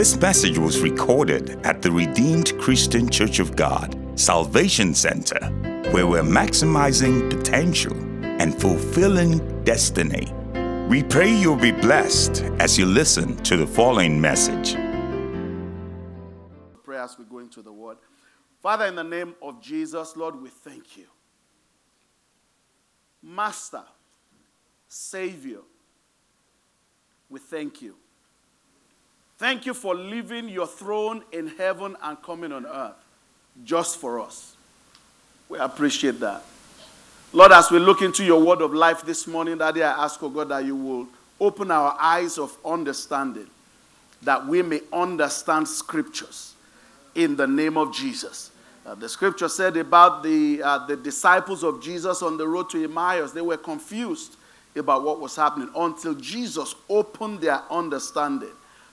This message was recorded at the Redeemed Christian Church of God Salvation Center, where we're maximizing potential and fulfilling destiny. We pray you'll be blessed as you listen to the following message. Pray as we go into the word. Father, in the name of Jesus, Lord, we thank you. Master, Savior, we thank you. Thank you for leaving your throne in heaven and coming on earth just for us. We appreciate that. Lord, as we look into your word of life this morning, Daddy, I ask, oh God, that you will open our eyes of understanding, that we may understand scriptures in the name of Jesus. Uh, the scripture said about the, uh, the disciples of Jesus on the road to Emmaus, they were confused about what was happening until Jesus opened their understanding.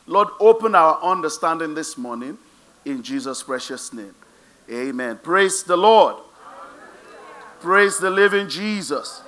Lord, open our understanding this morning in Jesus' precious name. Amen. Praise the Lord. Praise the living Jesus.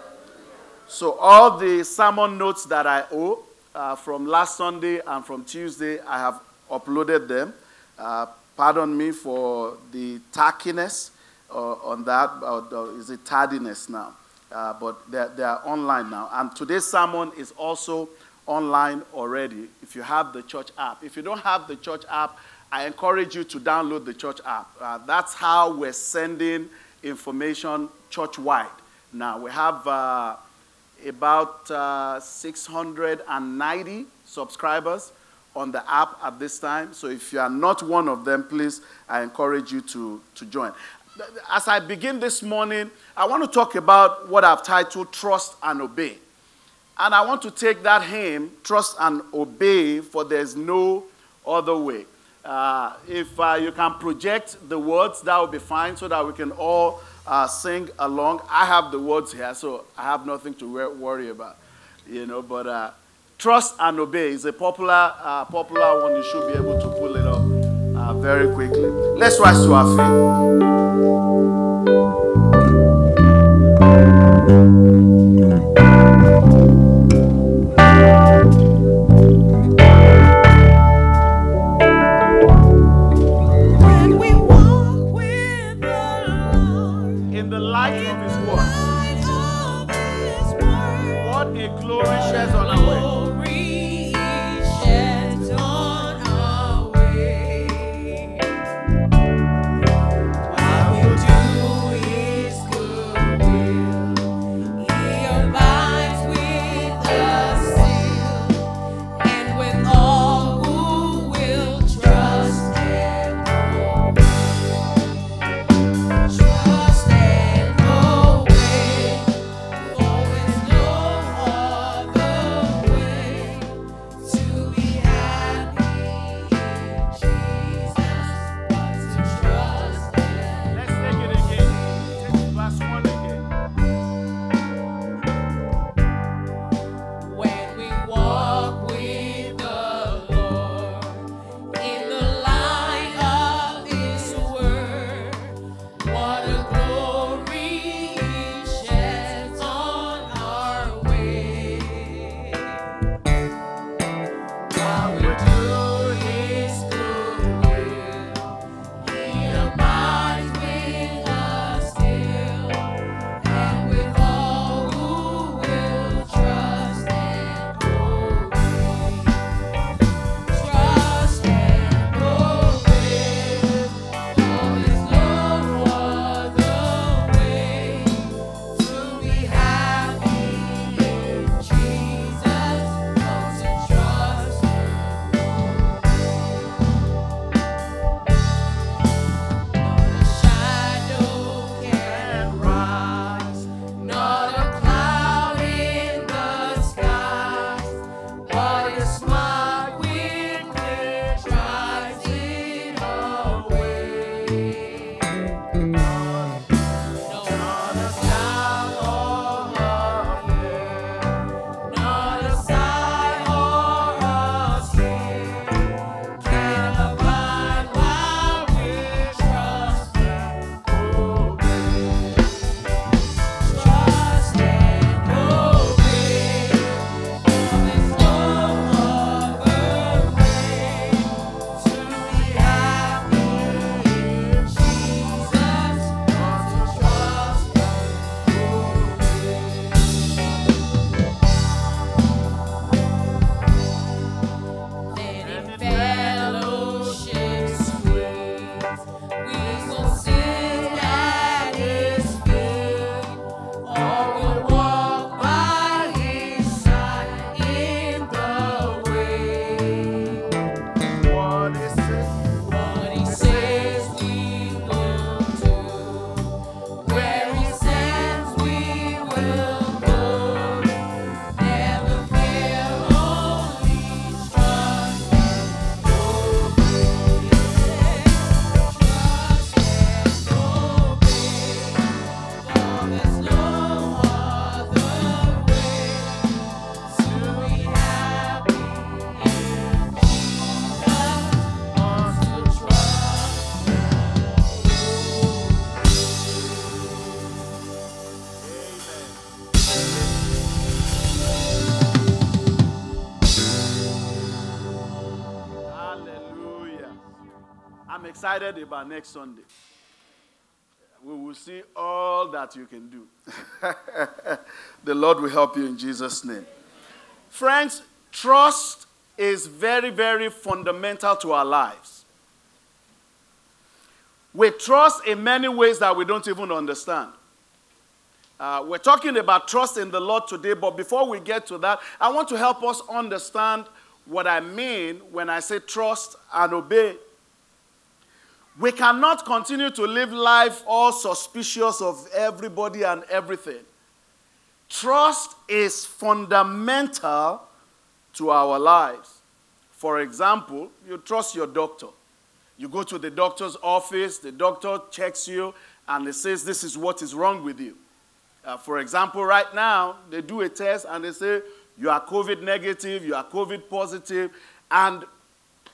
So, all the sermon notes that I owe uh, from last Sunday and from Tuesday, I have uploaded them. Uh, pardon me for the tackiness uh, on that. Uh, is it tardiness now? Uh, but they're online now. And today's sermon is also online already if you have the church app. If you don't have the church app, I encourage you to download the church app. Uh, that's how we're sending information church wide. Now, we have uh, about uh, 690 subscribers on the app at this time. So if you are not one of them, please, I encourage you to, to join. As I begin this morning, I want to talk about what I've titled Trust and Obey. And I want to take that hymn, Trust and Obey, for there's no other way. Uh, if uh, you can project the words, that would be fine so that we can all uh, sing along. I have the words here, so I have nothing to worry about. You know, but uh, Trust and Obey is a popular, uh, popular one. You should be able to pull it up uh, very quickly. Let's rise to our feet. Excited about next Sunday. We will see all that you can do. the Lord will help you in Jesus' name. Friends, trust is very, very fundamental to our lives. We trust in many ways that we don't even understand. Uh, we're talking about trust in the Lord today, but before we get to that, I want to help us understand what I mean when I say trust and obey. We cannot continue to live life all suspicious of everybody and everything. Trust is fundamental to our lives. For example, you trust your doctor. You go to the doctor's office, the doctor checks you, and he says, This is what is wrong with you. Uh, for example, right now, they do a test and they say, You are COVID negative, you are COVID positive, and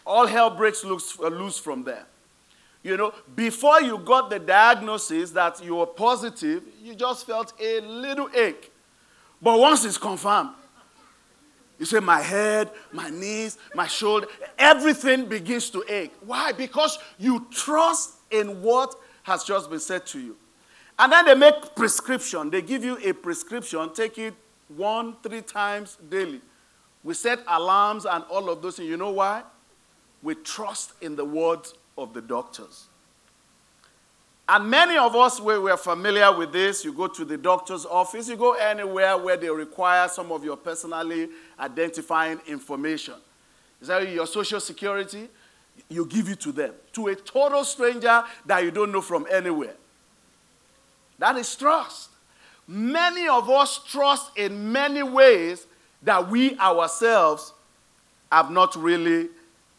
all hell breaks loose, uh, loose from there. You know, before you got the diagnosis that you were positive, you just felt a little ache. But once it's confirmed, you say, My head, my knees, my shoulder, everything begins to ache. Why? Because you trust in what has just been said to you. And then they make prescription. They give you a prescription, take it one, three times daily. We set alarms and all of those things. You know why? We trust in the words of the doctors. And many of us, we we're familiar with this. You go to the doctor's office, you go anywhere where they require some of your personally identifying information. Is that your social security? You give it to them, to a total stranger that you don't know from anywhere. That is trust. Many of us trust in many ways that we ourselves have not really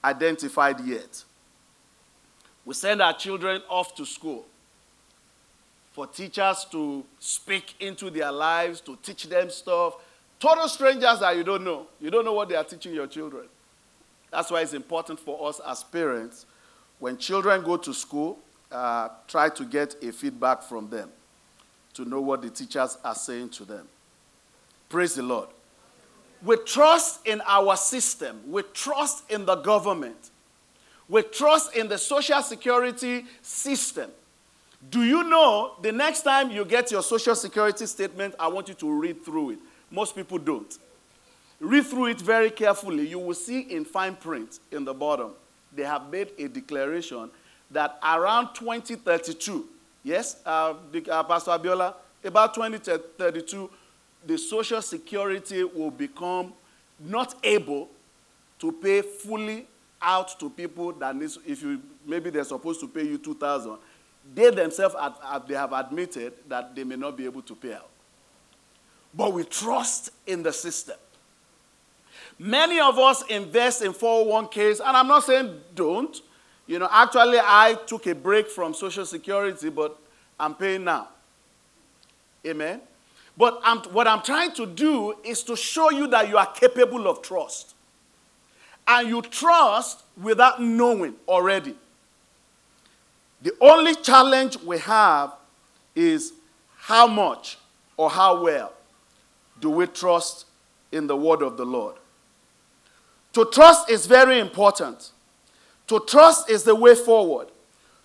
identified yet. We send our children off to school for teachers to speak into their lives, to teach them stuff. Total strangers that you don't know. You don't know what they are teaching your children. That's why it's important for us as parents, when children go to school, uh, try to get a feedback from them to know what the teachers are saying to them. Praise the Lord. We trust in our system, we trust in the government. We trust in the social security system. Do you know the next time you get your social security statement, I want you to read through it? Most people don't. Read through it very carefully. You will see in fine print in the bottom, they have made a declaration that around 2032, yes, uh, uh, Pastor Abiola, about 2032, the social security will become not able to pay fully out to people that needs, if you, maybe they're supposed to pay you 2000 they themselves they have admitted that they may not be able to pay out. But we trust in the system. Many of us invest in 401ks, and I'm not saying don't. You know, actually, I took a break from Social Security, but I'm paying now. Amen. But I'm, what I'm trying to do is to show you that you are capable of trust and you trust without knowing already. The only challenge we have is how much or how well do we trust in the word of the Lord? To trust is very important. To trust is the way forward.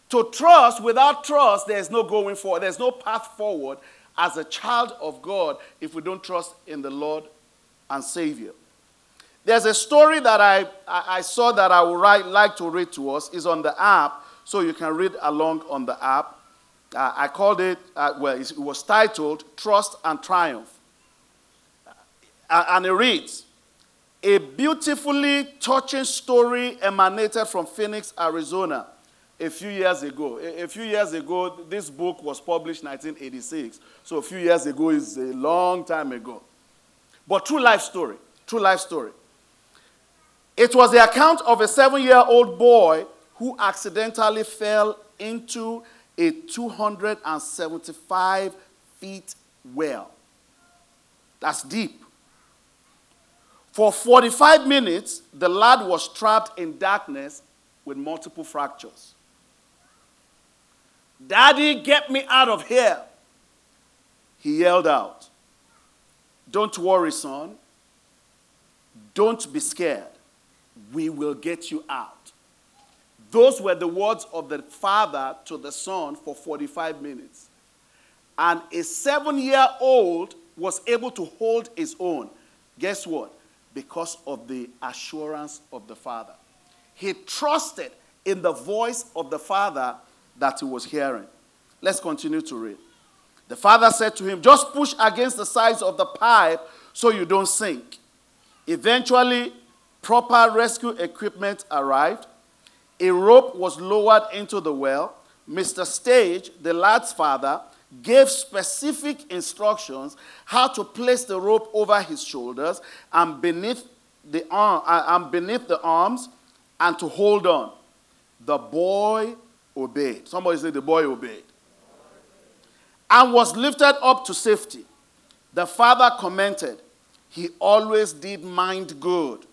To trust, without trust, there's no going forward. There's no path forward as a child of God if we don't trust in the Lord and Savior. There's a story that I, I saw that I would write, like to read to us, is on the app, so you can read along on the app. Uh, I called it, uh, well, it was titled Trust and Triumph. Uh, and it reads A beautifully touching story emanated from Phoenix, Arizona, a few years ago. A, a few years ago, this book was published 1986. So a few years ago is a long time ago. But true life story. True life story. It was the account of a seven year old boy who accidentally fell into a 275 feet well. That's deep. For 45 minutes, the lad was trapped in darkness with multiple fractures. Daddy, get me out of here. He yelled out. Don't worry, son. Don't be scared we will get you out. Those were the words of the father to the son for 45 minutes. And a seven year old was able to hold his own. Guess what? Because of the assurance of the father. He trusted in the voice of the father that he was hearing. Let's continue to read. The father said to him, Just push against the sides of the pipe so you don't sink. Eventually, proper rescue equipment arrived. A rope was lowered into the well. Mr. Stage, the lad's father, gave specific instructions how to place the rope over his shoulders and beneath the arm uh, and beneath the arms and to hold on. The boy obeyed. Somebody said the boy obeyed. And was lifted up to safety. The father commented, he always did mind good,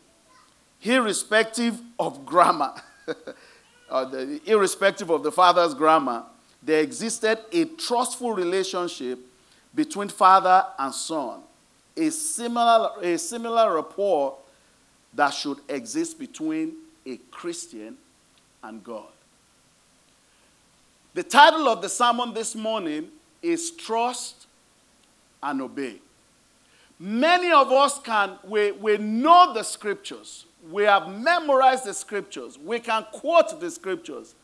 irrespective of grammar. the, irrespective of the father's grammar, there existed a trustful relationship between father and son, a similar, a similar rapport that should exist between a Christian and God. The title of the sermon this morning is Trust and Obey. Many of us can, we, we know the scriptures. We have memorized the scriptures. We can quote the scriptures.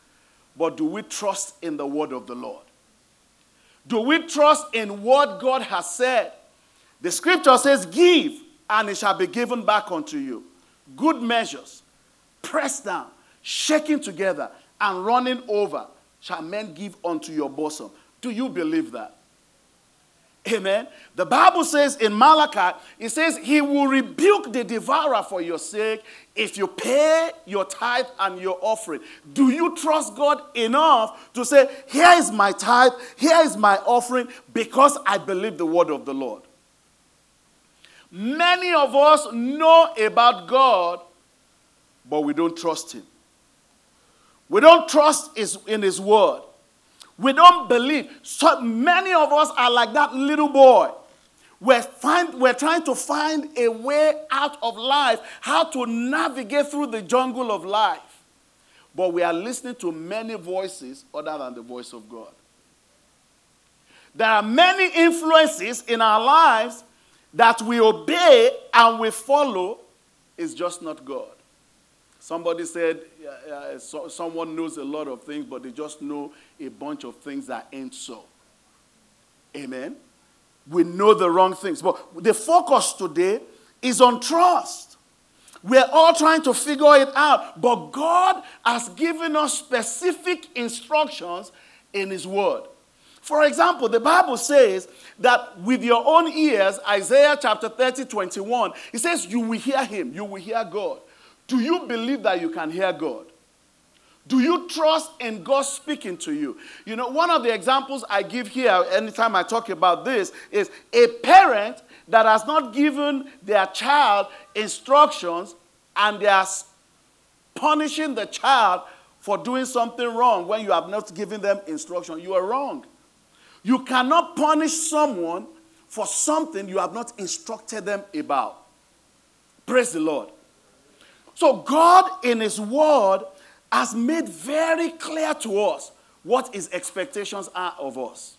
But do we trust in the word of the Lord? Do we trust in what God has said? The scripture says, Give, and it shall be given back unto you. Good measures, pressed down, shaking together, and running over, shall men give unto your bosom. Do you believe that? Amen. The Bible says in Malachi, it says, He will rebuke the devourer for your sake if you pay your tithe and your offering. Do you trust God enough to say, Here is my tithe, here is my offering, because I believe the word of the Lord? Many of us know about God, but we don't trust Him. We don't trust in His word. We don't believe. So many of us are like that little boy. We're, find, we're trying to find a way out of life, how to navigate through the jungle of life. But we are listening to many voices other than the voice of God. There are many influences in our lives that we obey and we follow, is just not God. Somebody said uh, so, someone knows a lot of things, but they just know a bunch of things that ain't so. Amen. We know the wrong things. But the focus today is on trust. We're all trying to figure it out, but God has given us specific instructions in His Word. For example, the Bible says that with your own ears, Isaiah chapter 30, 21, it says, You will hear Him, you will hear God. Do you believe that you can hear God? Do you trust in God speaking to you? You know, one of the examples I give here anytime I talk about this is a parent that has not given their child instructions and they are punishing the child for doing something wrong when you have not given them instruction. You are wrong. You cannot punish someone for something you have not instructed them about. Praise the Lord. So, God, in His Word, has made very clear to us what His expectations are of us.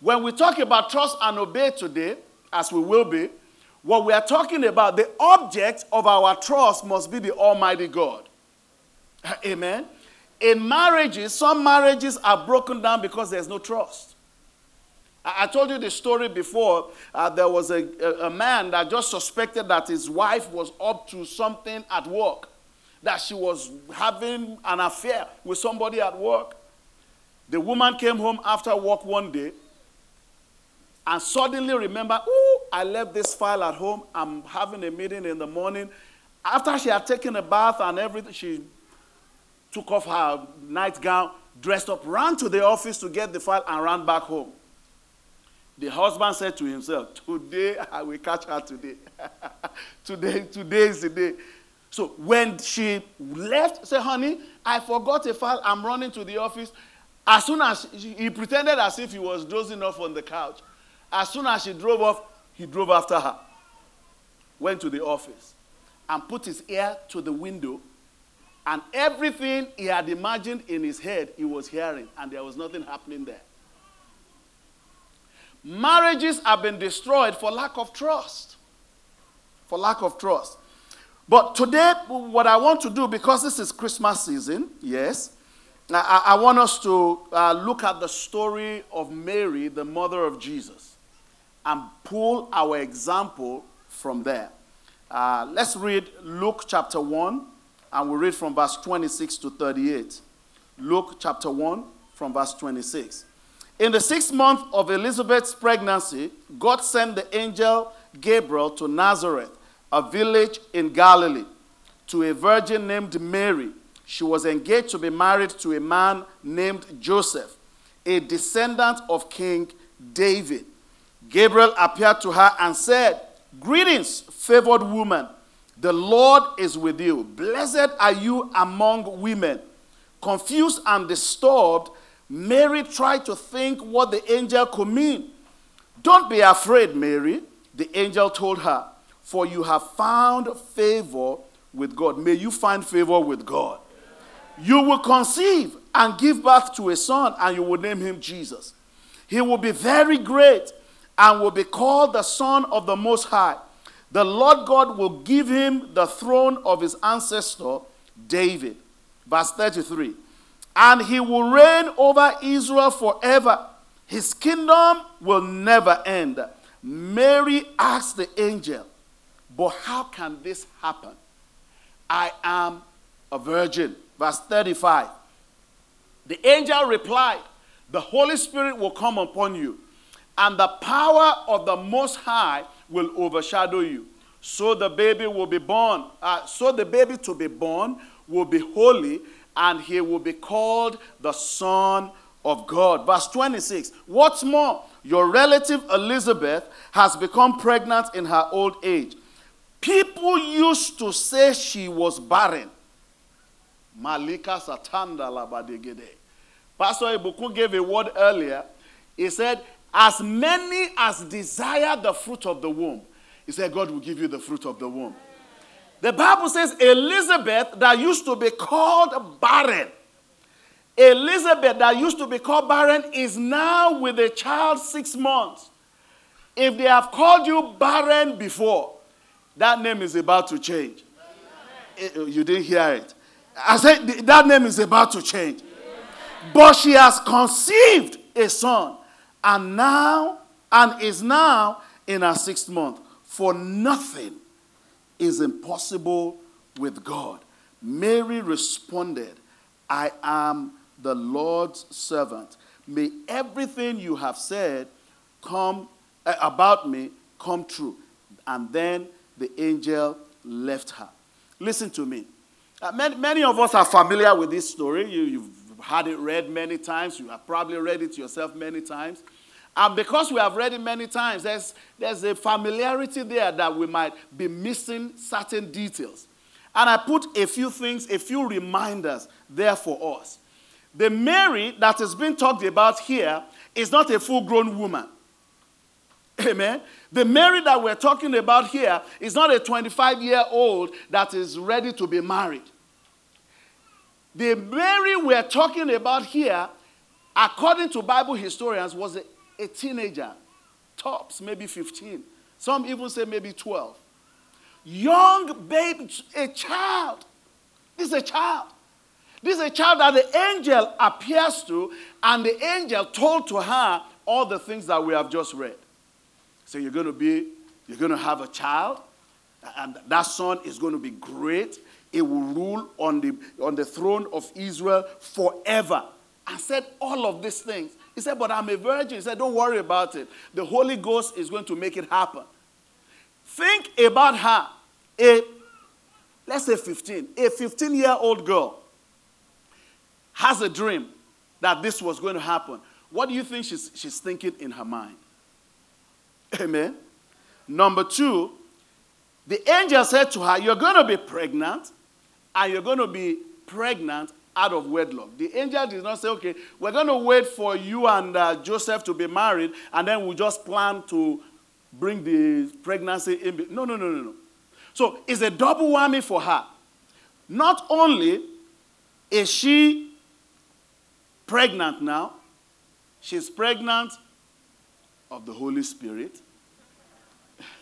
When we talk about trust and obey today, as we will be, what we are talking about, the object of our trust must be the Almighty God. Amen. In marriages, some marriages are broken down because there's no trust. I told you the story before. Uh, there was a, a, a, man that just suspected that his wife was up to something at work, that she was having an affair with somebody at work. The woman came home after work one day and suddenly remembered, oh, I left this file at home. I'm having a meeting in the morning. After she had taken a bath and everything, she took off her nightgown, dressed up, ran to the office to get the file, and ran back home. The husband said to himself, Today I will catch her today. today, today is the day. So when she left, say, honey, I forgot a file. I'm running to the office. As soon as she, he pretended as if he was dozing off on the couch. As soon as she drove off, he drove after her. Went to the office and put his ear to the window And everything he had imagined in his head, he was hearing, and there was nothing happening there. Marriages have been destroyed for lack of trust. For lack of trust. But today, what I want to do, because this is Christmas season, yes, I, I want us to uh, look at the story of Mary, the mother of Jesus, and pull our example from there. Uh, let's read Luke chapter 1, and we'll read from verse 26 to 38. Luke chapter 1, from verse 26. In the sixth month of Elizabeth's pregnancy, God sent the angel Gabriel to Nazareth, a village in Galilee, to a virgin named Mary. She was engaged to be married to a man named Joseph, a descendant of King David. Gabriel appeared to her and said, Greetings, favored woman. The Lord is with you. Blessed are you among women. Confused and disturbed, Mary tried to think what the angel could mean. Don't be afraid, Mary, the angel told her, for you have found favor with God. May you find favor with God. You will conceive and give birth to a son, and you will name him Jesus. He will be very great and will be called the Son of the Most High. The Lord God will give him the throne of his ancestor, David. Verse 33 and he will reign over Israel forever. His kingdom will never end. Mary asked the angel, But how can this happen? I am a virgin. Verse 35. The angel replied, The Holy Spirit will come upon you, and the power of the Most High will overshadow you. So the baby will be born. Uh, so the baby to be born will be holy and he will be called the Son of God. Verse 26 What's more, your relative Elizabeth has become pregnant in her old age. People used to say she was barren. Malika Satanda Labadegede. Pastor Ibukun gave a word earlier. He said, As many as desire the fruit of the womb, he said, God will give you the fruit of the womb. The Bible says Elizabeth, that used to be called barren, Elizabeth, that used to be called barren, is now with a child six months. If they have called you barren before, that name is about to change. Eh, you didn't hear it. I said that name is about to change. But she has conceived a son and now, and is now in her sixth month. For nothing is impossible with God. Mary responded, I am the Lord's servant. May everything you have said come uh, about me come true. And then the angel left her. Listen to me. Uh, many, many, of us are familiar with this story. You, you've had it read many times. You have probably read it yourself many times. And because we have read it many times, there's, there's a familiarity there that we might be missing certain details. And I put a few things, a few reminders there for us. The Mary that is being talked about here is not a full grown woman. Amen. The Mary that we're talking about here is not a 25 year old that is ready to be married. The Mary we're talking about here, according to Bible historians, was a teenager, tops, maybe 15. Some even say maybe 12. Young baby, a child. This is a child. This is a child that the angel appears to, and the angel told to her all the things that we have just read. So you're going to be, you're going to have a child, and that son is going to be great. It will rule on the, on the throne of Israel forever. I said all of these things. He said, But I'm a virgin. He said, Don't worry about it. The Holy Ghost is going to make it happen. Think about her. A, let's say 15, a 15 year old girl has a dream that this was going to happen. What do you think she's, she's thinking in her mind? Amen. Number two, the angel said to her, You're going to be pregnant, and you're going to be pregnant out of wedlock. The angel did not say, okay, we're going to wait for you and uh, Joseph to be married, and then we'll just plan to bring the pregnancy in. No, no, no, no, no. So it's a double whammy for her. Not only Is she pregnant now? She's pregnant of the Holy Spirit.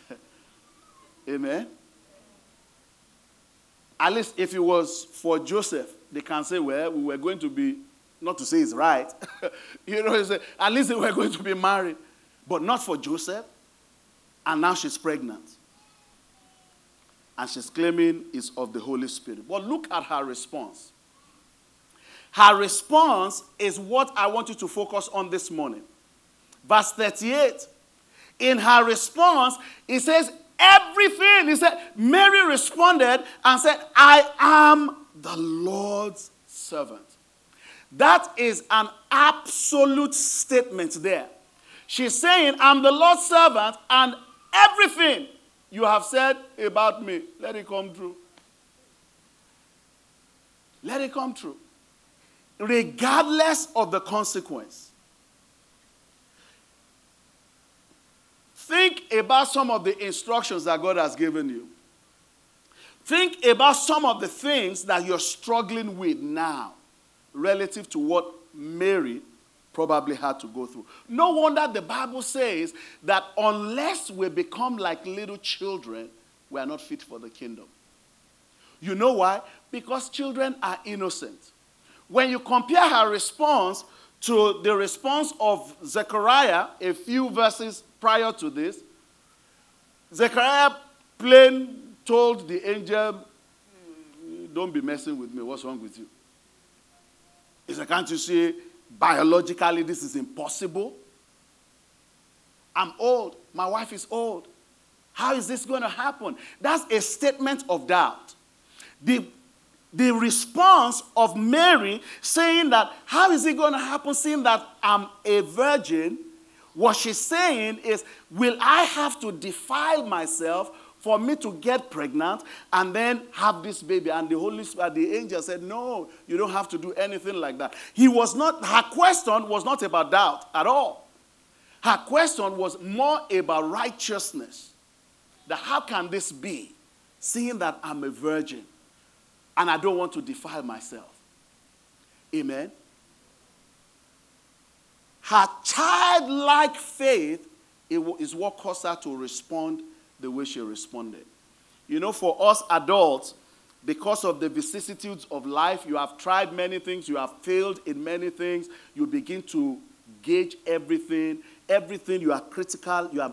Amen. At least if it was for Joseph, they can say, well, we were going to be, not to say it's right, you know, say, at least they were going to be married, but not for Joseph. And now she's pregnant. And she's claiming it's of the Holy Spirit. But look at her response. Her response is what I want you to focus on this morning. Verse 38. In her response, it says, everything. He said, Mary responded and said, I am the Lord's servant. That is an absolute statement there. She's saying, I'm the Lord's servant, and everything you have said about me, let it come true. Let it come true. Regardless of the consequence. Think about some of the instructions that God has given you. Think about some of the things that you're struggling with now relative to what Mary probably had to go through. No wonder the Bible says that unless we become like little children, we are not fit for the kingdom. You know why? Because children are innocent. When you compare her response to the response of Zechariah a few verses prior to this, Zechariah plain told the angel, mm, Don't be messing with me. What's wrong with you? He said, Can't you see biologically this is impossible? I'm old. My wife is old. How is this going to happen? That's a statement of doubt. The the response of Mary saying that, How is it going to happen seeing that I'm a virgin? What she's saying is, Will I have to defile myself for me to get pregnant and then have this baby? And the Holy Spirit, the angel said, No, you don't have to do anything like that. He was not, her question was not about doubt at all. Her question was more about righteousness. That how can this be, seeing that I'm a virgin? and I don't want to defile myself. Amen. Her childlike faith is what caused her to respond the way she responded. You know, for us adults, because of the vicissitudes of life, you have tried many things, you have failed in many things, you begin to gauge everything. Everything you are critical, you are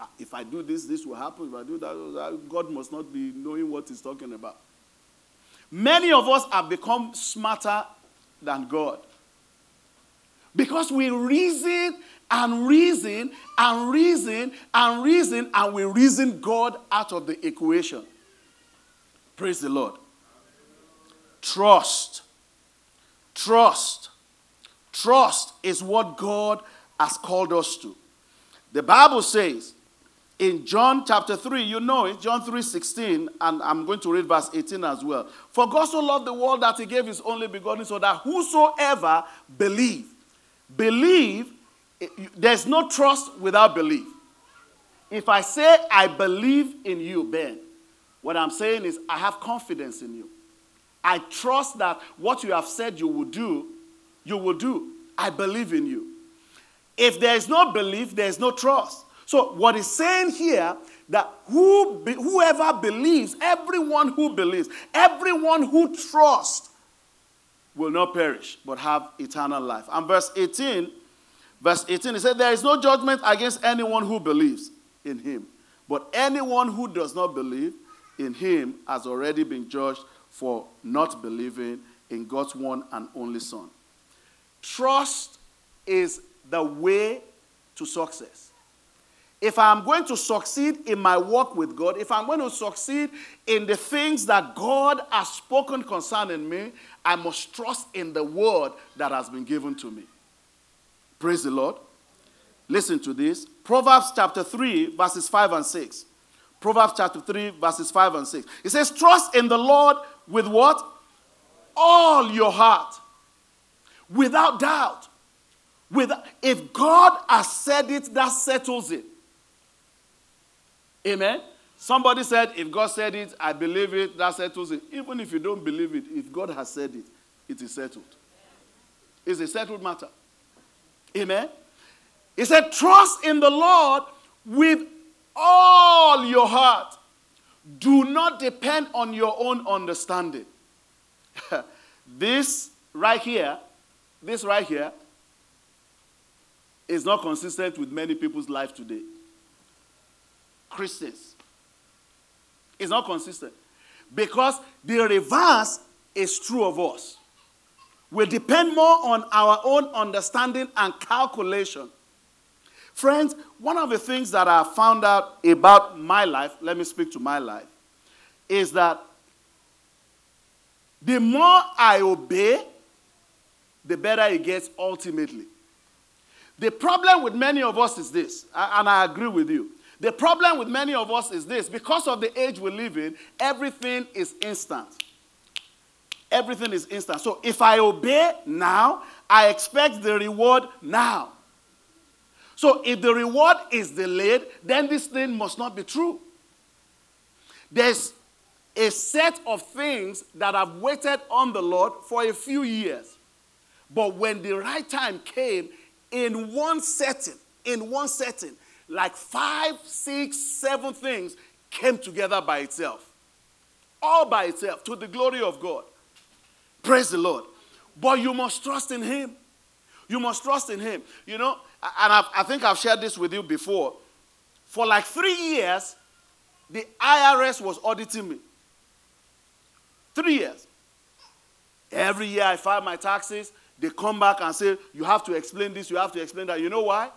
ah, if I do this, this will happen. If I do that, God must not be knowing what He's talking about. Many of us have become smarter than God. Because we reason and reason and reason and reason and we reason God out of the equation. Praise the Lord. Trust. Trust. Trust is what God has called us to. The Bible says in John chapter 3, you know it, John 3 16, and I'm going to read verse 18 as well. For God so loved the world that he gave his only begotten, so that whosoever believe, believe, eh, there's no trust without belief. If I say I believe in you, Ben, what I'm saying is I have confidence in you. I trust that what you have said you will do, you will do. I believe in you. If there is no belief, there is no trust. So, what he's saying here that who whoever believes, everyone who believes, everyone who trusts will not perish but have eternal life. And verse 18, verse 18, he said, There is no judgment against anyone who believes in him. But anyone who does not believe in him has already been judged for not believing in God's one and only Son. Trust is the way to success if I'm going to succeed in my work with God, if I'm going to succeed in the things that God has spoken concerning me, I must trust in the word that has been given to me. Praise the Lord. Listen to this Proverbs chapter 3, verses 5 and 6. Proverbs chapter 3, verses 5 and 6. It says, Trust in the Lord with what? All your heart, without doubt. Without, if God has said it, that settles it. Amen. Somebody said, if God said it, I believe it, that settles it. Even if you don't believe it, if God has said it, it is settled. It's a settled matter. Amen. He said, Trust in the Lord with all your heart. Do not depend on your own understanding. this right here, this right here, is not consistent with many people's life today. Christians. It's not consistent. Because the reverse is true of us. We depend more on our own understanding and calculation. Friends, one of the things that I found out about my life, let me speak to my life, is that the more I obey, the better it gets ultimately. The problem with many of us is this, and I agree with you. The problem with many of us is this because of the age we live in, everything is instant. Everything is instant. So if I obey now, I expect the reward now. So if the reward is delayed, then this thing must not be true. There's a set of things that have waited on the Lord for a few years. But when the right time came, in one setting, in one setting, like five, six, seven things came together by itself. All by itself, to the glory of God. Praise the Lord. But you must trust in Him. You must trust in Him. You know, and I've, i think I've shared this with you before. For like three years, the IRS was auditing me. Three years. Every year I file my taxes, they come back and say, You have to explain this, you have to explain that. You know why?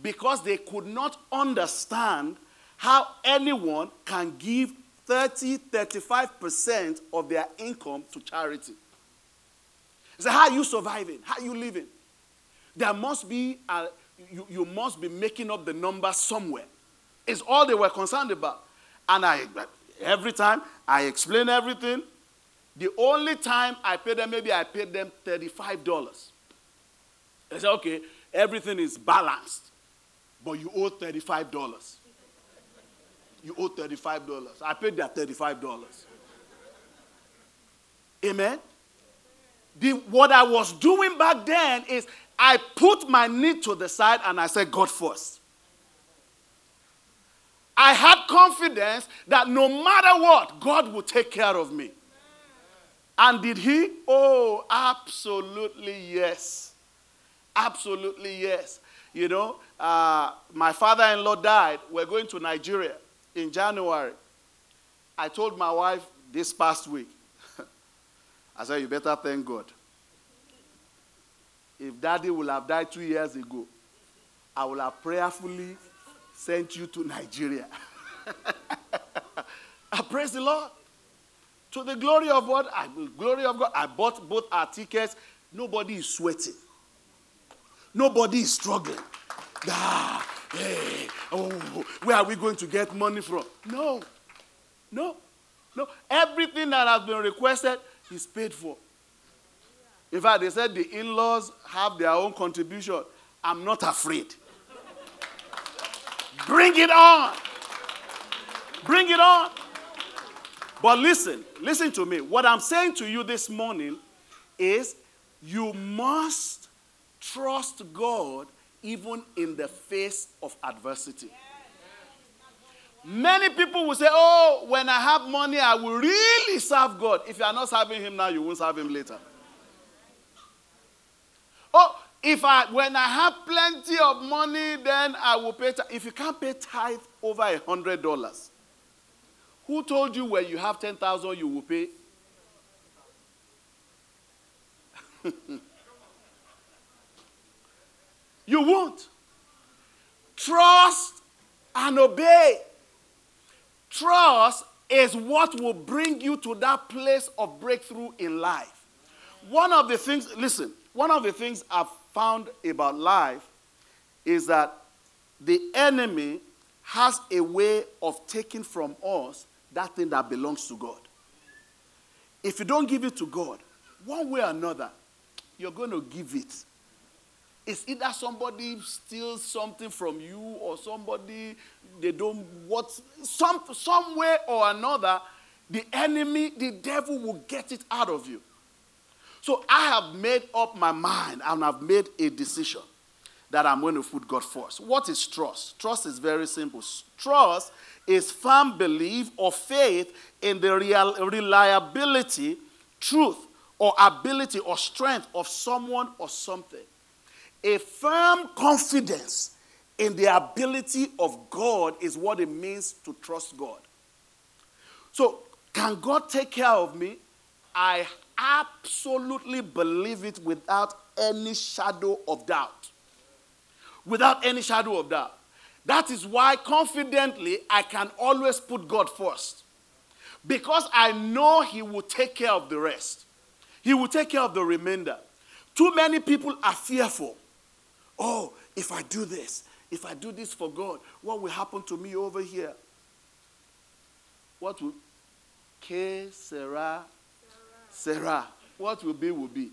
Because they could not understand how anyone can give 30, 35% of their income to charity. So, how are you surviving? How are you living? There must be, a, you, you must be making up the number somewhere. It's all they were concerned about. And I, every time I explain everything, the only time I paid them, maybe I paid them $35. They said, okay, everything is balanced, but you owe $35. You owe $35. I paid that $35. Amen? The, what I was doing back then is I put my need to the side and I said, God first. I had confidence that no matter what, God would take care of me. And did he? Oh, absolutely yes. Absolutely yes. You know, uh, my father in law died. We're going to Nigeria in January. I told my wife this past week, I said, You better thank God. If daddy would have died two years ago, I would have prayerfully sent you to Nigeria. I praise the Lord. To the glory of what? I, glory of God. I bought both our tickets. Nobody is sweating. Nobody is struggling. Ah, hey, oh, where are we going to get money from? No. No. No. Everything that has been requested is paid for. In fact, they said the in laws have their own contribution. I'm not afraid. Bring it on. Bring it on. But listen, listen to me. What I'm saying to you this morning is you must trust God even in the face of adversity. Many people will say, Oh, when I have money, I will really serve God. If you are not serving Him now, you won't serve Him later. Oh, if I when I have plenty of money, then I will pay. If you can't pay tithe over a hundred dollars, who told you when you have 10,000 you will pay? you won't. Trust and obey. Trust is what will bring you to that place of breakthrough in life. One of the things, listen, one of the things I've found about life is that the enemy has a way of taking from us that thing that belongs to God. If you don't give it to God, one way or another, you're going to give it. It's either somebody steals something from you or somebody they don't what some some way or another, the enemy, the devil will get it out of you. So I have made up my mind and I've made a decision that I'm going to put God first. What is trust? Trust is very simple. Trust is firm belief or faith in the real, reliability, truth, or ability or strength of someone or something. A firm confidence in the ability of God is what it means to trust God. So, can God take care of me? I absolutely believe it without any shadow of doubt. Without any shadow of doubt. That is why confidently I can always put God first. Because I know He will take care of the rest, He will take care of the remainder. Too many people are fearful. Oh, if I do this, if I do this for God, what will happen to me over here? What will? Que sera, sera. What will be, will be.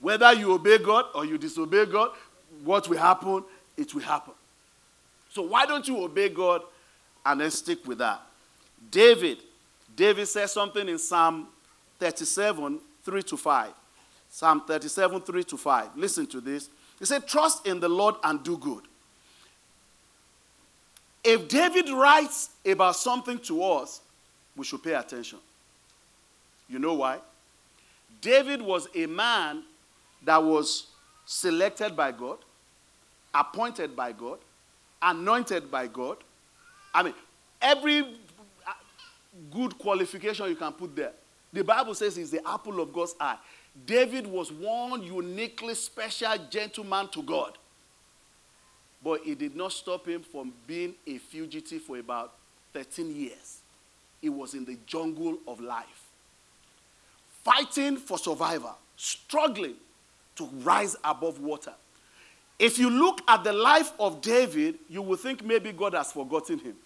Whether you obey God or you disobey God, what will happen, it will happen. So why don't you obey God and then stick with that? David, David says something in Psalm 37, 3 to 5. Psalm 37, 3 to 5. Listen to this. He said, Trust in the Lord and do good. If David writes about something to us, we should pay attention. You know why? David was a man that was selected by God, appointed by God, anointed by God. I mean, every uh, good qualification you can put there. The Bible says he's the apple of God's eye. David was one uniquely special gentleman to God. But it did not stop him from being a fugitive for about 13 years. He was in the jungle of life, fighting for survival, struggling to rise above water. If you look at the life of David, you will think maybe God has forgotten him.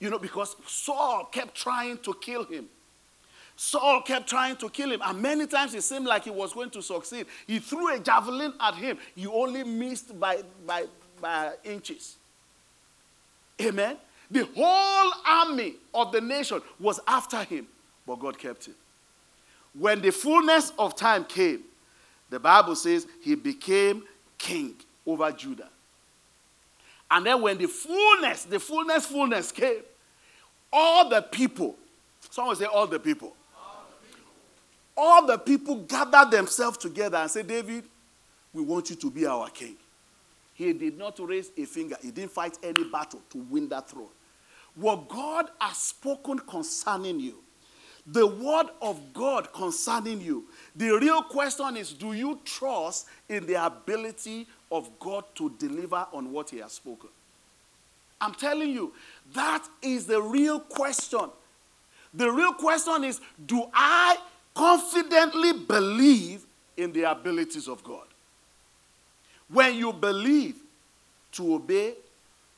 You know, because Saul kept trying to kill him. Saul kept trying to kill him, and many times it seemed like he was going to succeed. He threw a javelin at him, he only missed by, by, by inches. Amen. The whole army of the nation was after him, but God kept him. When the fullness of time came, the Bible says he became king over Judah. And then when the fullness, the fullness, fullness came, all the people, someone say all the people, all the people gathered themselves together and said, David, we want you to be our king. He did not raise a finger, he didn't fight any battle to win that throne. What God has spoken concerning you, the word of God concerning you. The real question is do you trust in the ability of God to deliver on what He has spoken? I'm telling you, that is the real question. The real question is do I confidently believe in the abilities of God? When you believe to obey,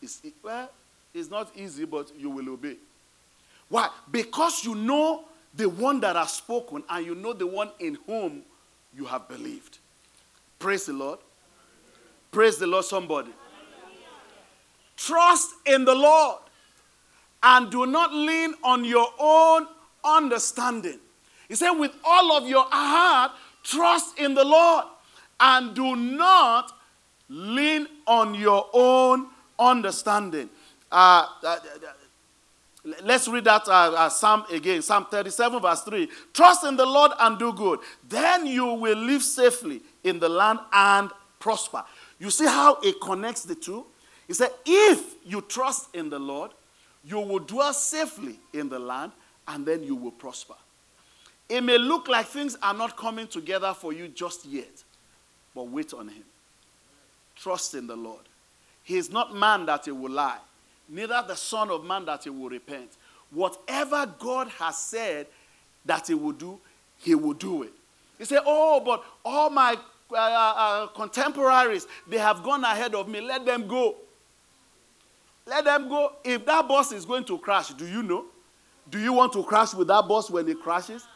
it's, well, it's not easy, but you will obey. Why? Because you know the one that has spoken, and you know the one in whom you have believed. Praise the Lord. Praise the Lord, somebody. Trust in the Lord and do not lean on your own understanding. He said, with all of your heart, trust in the Lord and do not lean on your own understanding. Uh, uh, uh Let's read that uh, uh, Psalm again. Psalm 37, verse 3. Trust in the Lord and do good. Then you will live safely in the land and prosper. You see how it connects the two? He said, if you trust in the Lord, you will dwell safely in the land and then you will prosper. It may look like things are not coming together for you just yet, but wait on Him. Trust in the Lord. He is not man that he will lie neither the Son of Man that he will repent. Whatever God has said that he will do, he will do it. You say, Oh, but all my uh, uh, uh, contemporaries, they have gone ahead of me. Let them go. Let them go. If that bus is going to crash, do you know? Do you want to crash with that bus when it crashes?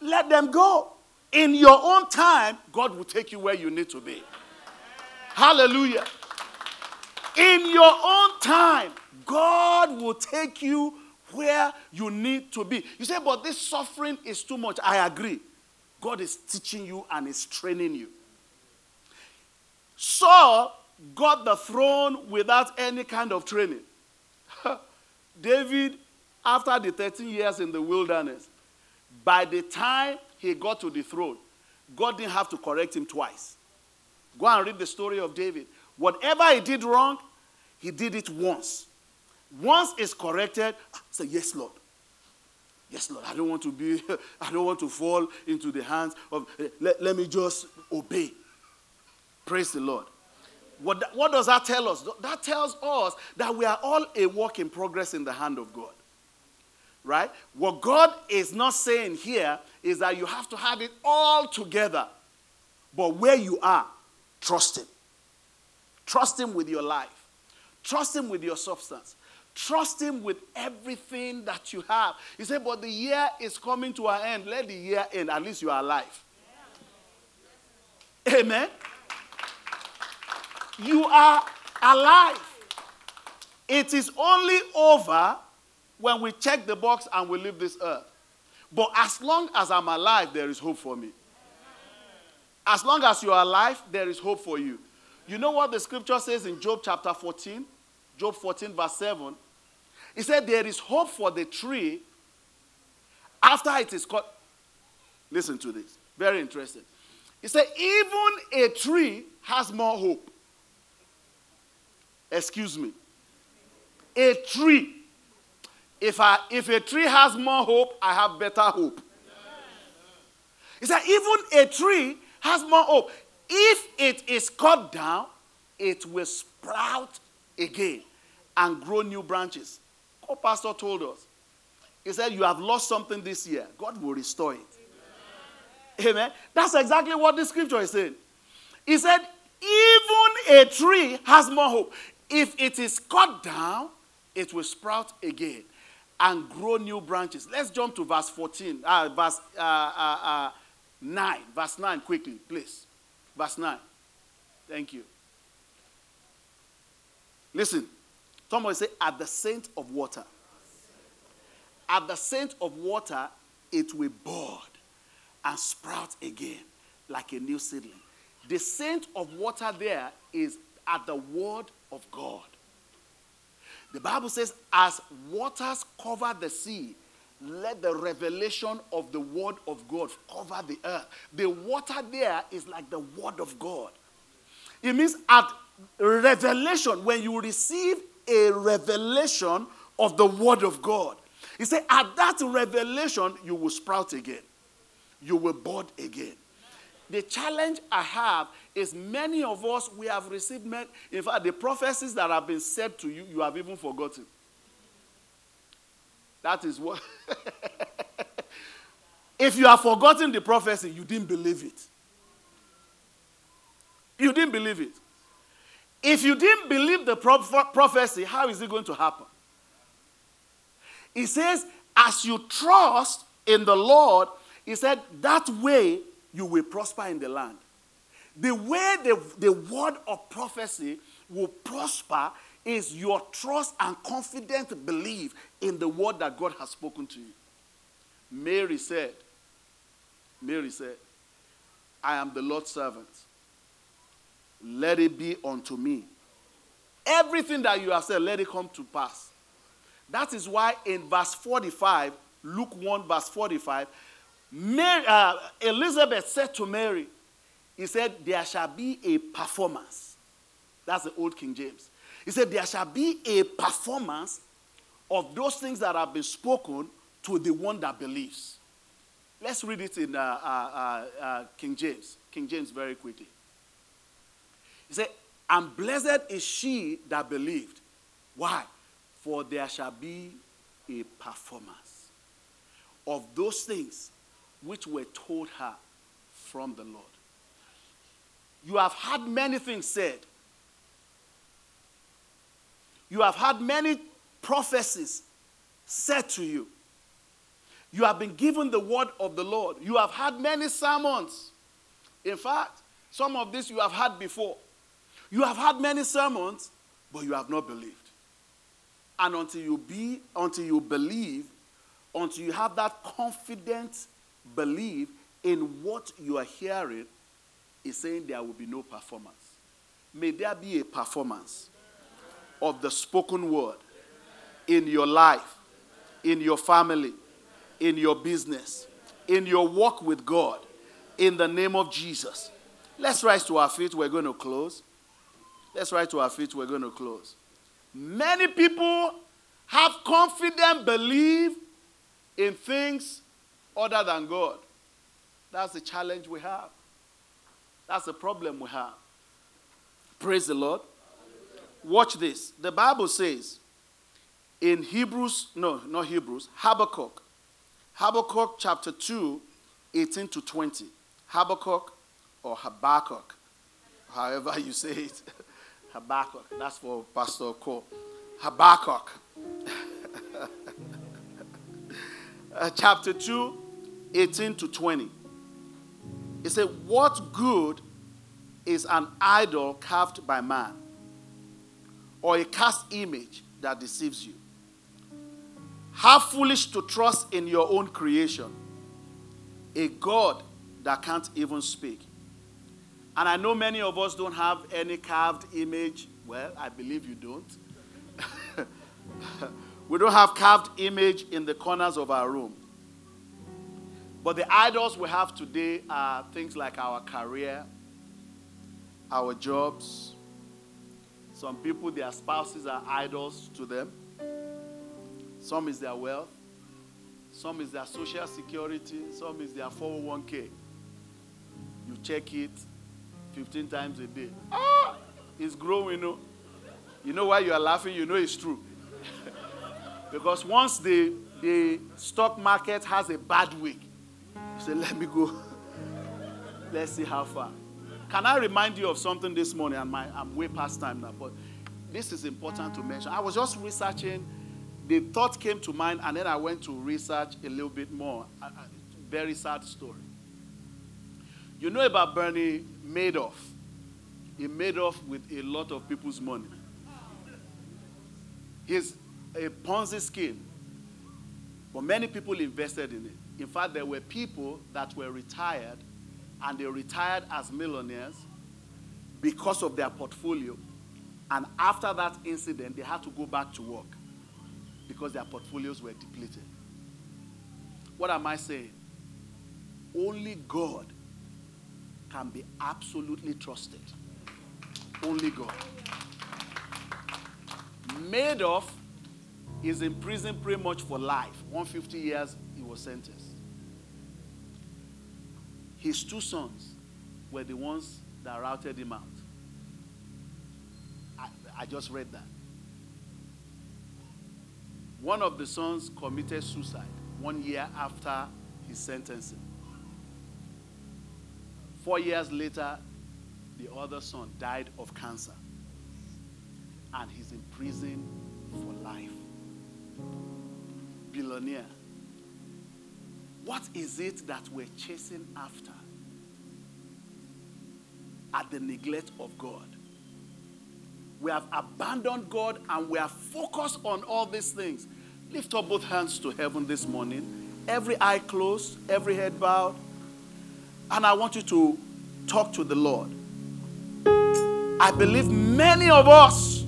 Let them go. In your own time, God will take you where you need to be. Hallelujah. In your own time, God will take you where you need to be. You say, but this suffering is too much. I agree. God is teaching you and is training you. Saul got the throne without any kind of training. David, after the 13 years in the wilderness, by the time he got to the throne, God didn't have to correct him twice. Go and read the story of David. Whatever he did wrong, he did it once. Once it's corrected, ah, say, Yes, Lord. Yes, Lord. I don't want to be, I don't want to fall into the hands of, let, let me just obey. Praise the Lord. What, what does that tell us? That tells us that we are all a work in progress in the hand of God. Right? What God is not saying here is that you have to have it all together. But where you are, trust Him. Trust Him with your life, trust Him with your substance. Trust Him with everything that you have. He said, But the year is coming to an end. Let the year end. At least you are alive. Amen. You are alive. It is only over when we check the box and we leave this earth. But as long as I'm alive, there is hope for me. As long as you are alive, there is hope for you. You know what the scripture says in Job chapter 14? Job 14, verse 7. He said, There is hope for the tree after it is cut. Listen to this. Very interesting. He said, Even a tree has more hope. Excuse me. A tree. If, I, if a tree has more hope, I have better hope. He said, even a tree has more hope. If it is cut down, it will sprout again and grow new branches. Our pastor told us. He said, You have lost something this year. God will restore it. Amen. Amen. That's exactly what the scripture is saying. He said, Even a tree has more hope. If it is cut down, it will sprout again and grow new branches. Let's jump to verse 14, uh, verse uh, uh, uh 9. Verse 9, quickly, please. Verse 9. Thank you. Listen, Somebody say, at the scent of water. At the scent of water, it will bud and sprout again like a new seedling. The scent of water there is at the word of God. The Bible says, as waters cover the sea, let the revelation of the word of God cover the earth. The water there is like the word of God. It means at revelation, when you receive a revelation of the Word of God. He said, at that revelation, you will sprout again. You will bud again. The challenge I have is many of us, we have received, many, in fact, the prophecies that have been said to you, you have even forgotten. That is what. if you have forgotten the prophecy, you didn't believe it. You didn't believe it. If you didn't believe the prophecy, how is it going to happen? He says, as you trust in the Lord, he said, that way you will prosper in the land. The way the, the word of prophecy will prosper is your trust and confident belief in the word that God has spoken to you. Mary said, Mary said, I am the Lord's servant let it be unto me. Everything that you have said, let it come to pass. That is why in verse 45, Luke 1, verse 45, Mary, uh, Elizabeth said to Mary, He said, There shall be a performance. That's the old King James. He said, There shall be a performance of those things that have been spoken to the one that believes. Let's read it in uh, uh, uh, uh King James. King James, very quickly. He said, And blessed is she that believed. Why? For there shall be a performance of those things which were told her from the Lord. You have had many things said. You have had many prophecies said to you. You have been given the word of the Lord. You have had many sermons. In fact, some of this you have had before. You have had many sermons, but you have not believed. And until you be, until you believe, until you have that confident belief in what you are hearing is saying there will be no performance. May there be a performance of the spoken word in your life, in your family, in your business, in your walk with God, in the name of Jesus. Let's rise to our feet. We're going to close. Let's rise to our feet. We're going to close. Many people have confident belief in things other than God. That's the challenge we have. That's the problem we have. Praise the Lord. Watch this. The Bible says in Hebrews, no, not Hebrews, Habakkuk. Habakkuk chapter 2, 18 to 20. Habakkuk or Habakkuk, however you say it. Habakkuk. That's for Pastor Cole. Habakkuk. uh, chapter 2, 18 to 20. It said, What good is an idol carved by man, or a cast image that deceives you? How foolish to trust in your own creation, a God that can't even speak. And I know many of us don't have any carved image. Well, I believe you don't. we don't have carved image in the corners of our room. But the idols we have today are things like our career, our jobs. Some people, their spouses are idols to them. Some is their wealth. Some is their social security. Some is their 401k. You check it 15 times a day. Ah, it's growing. You know, you know why you are laughing? You know it's true. because once the, the stock market has a bad week, say, let me go. Let's see how far. Can I remind you of something this morning? And I'm way past time now, but this is important to mention. I was just researching the thought came to mind, and then I went to research a little bit more. A, a very sad story. You know about Bernie Madoff? He made off with a lot of people's money. He's a Ponzi scheme, but many people invested in it. In fact, there were people that were retired, and they retired as millionaires because of their portfolio. And after that incident, they had to go back to work because their portfolios were depleted. What am I saying? Only God can be absolutely trusted. Only God. Madoff is in prison pretty much for life. 150 years he was sentenced. His two sons were the ones that routed him out. I, I just read that. One of the sons committed suicide one year after his sentencing. Four years later, the other son died of cancer. And he's in prison for life. Billionaire. What is it that we're chasing after? At the neglect of God. We have abandoned God and we are focused on all these things. Lift up both hands to heaven this morning. Every eye closed, every head bowed. And I want you to talk to the Lord. I believe many of us,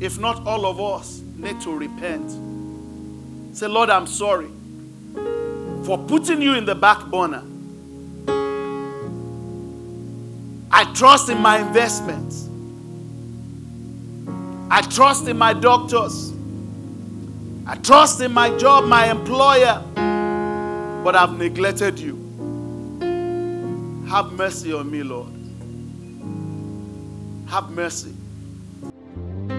if not all of us, need to repent. Say, Lord, I'm sorry for putting you in the back burner. I trust in my investments. I trust in my doctors. I trust in my job, my employer. But I've neglected you. Have mercy on me, Lord. Have mercy.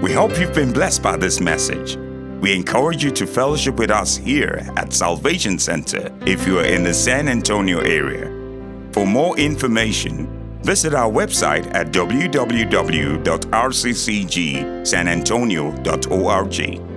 We hope you've been blessed by this message. We encourage you to fellowship with us here at Salvation Center if you are in the San Antonio area. For more information, Visit our website at www.rccgsanantonio.org.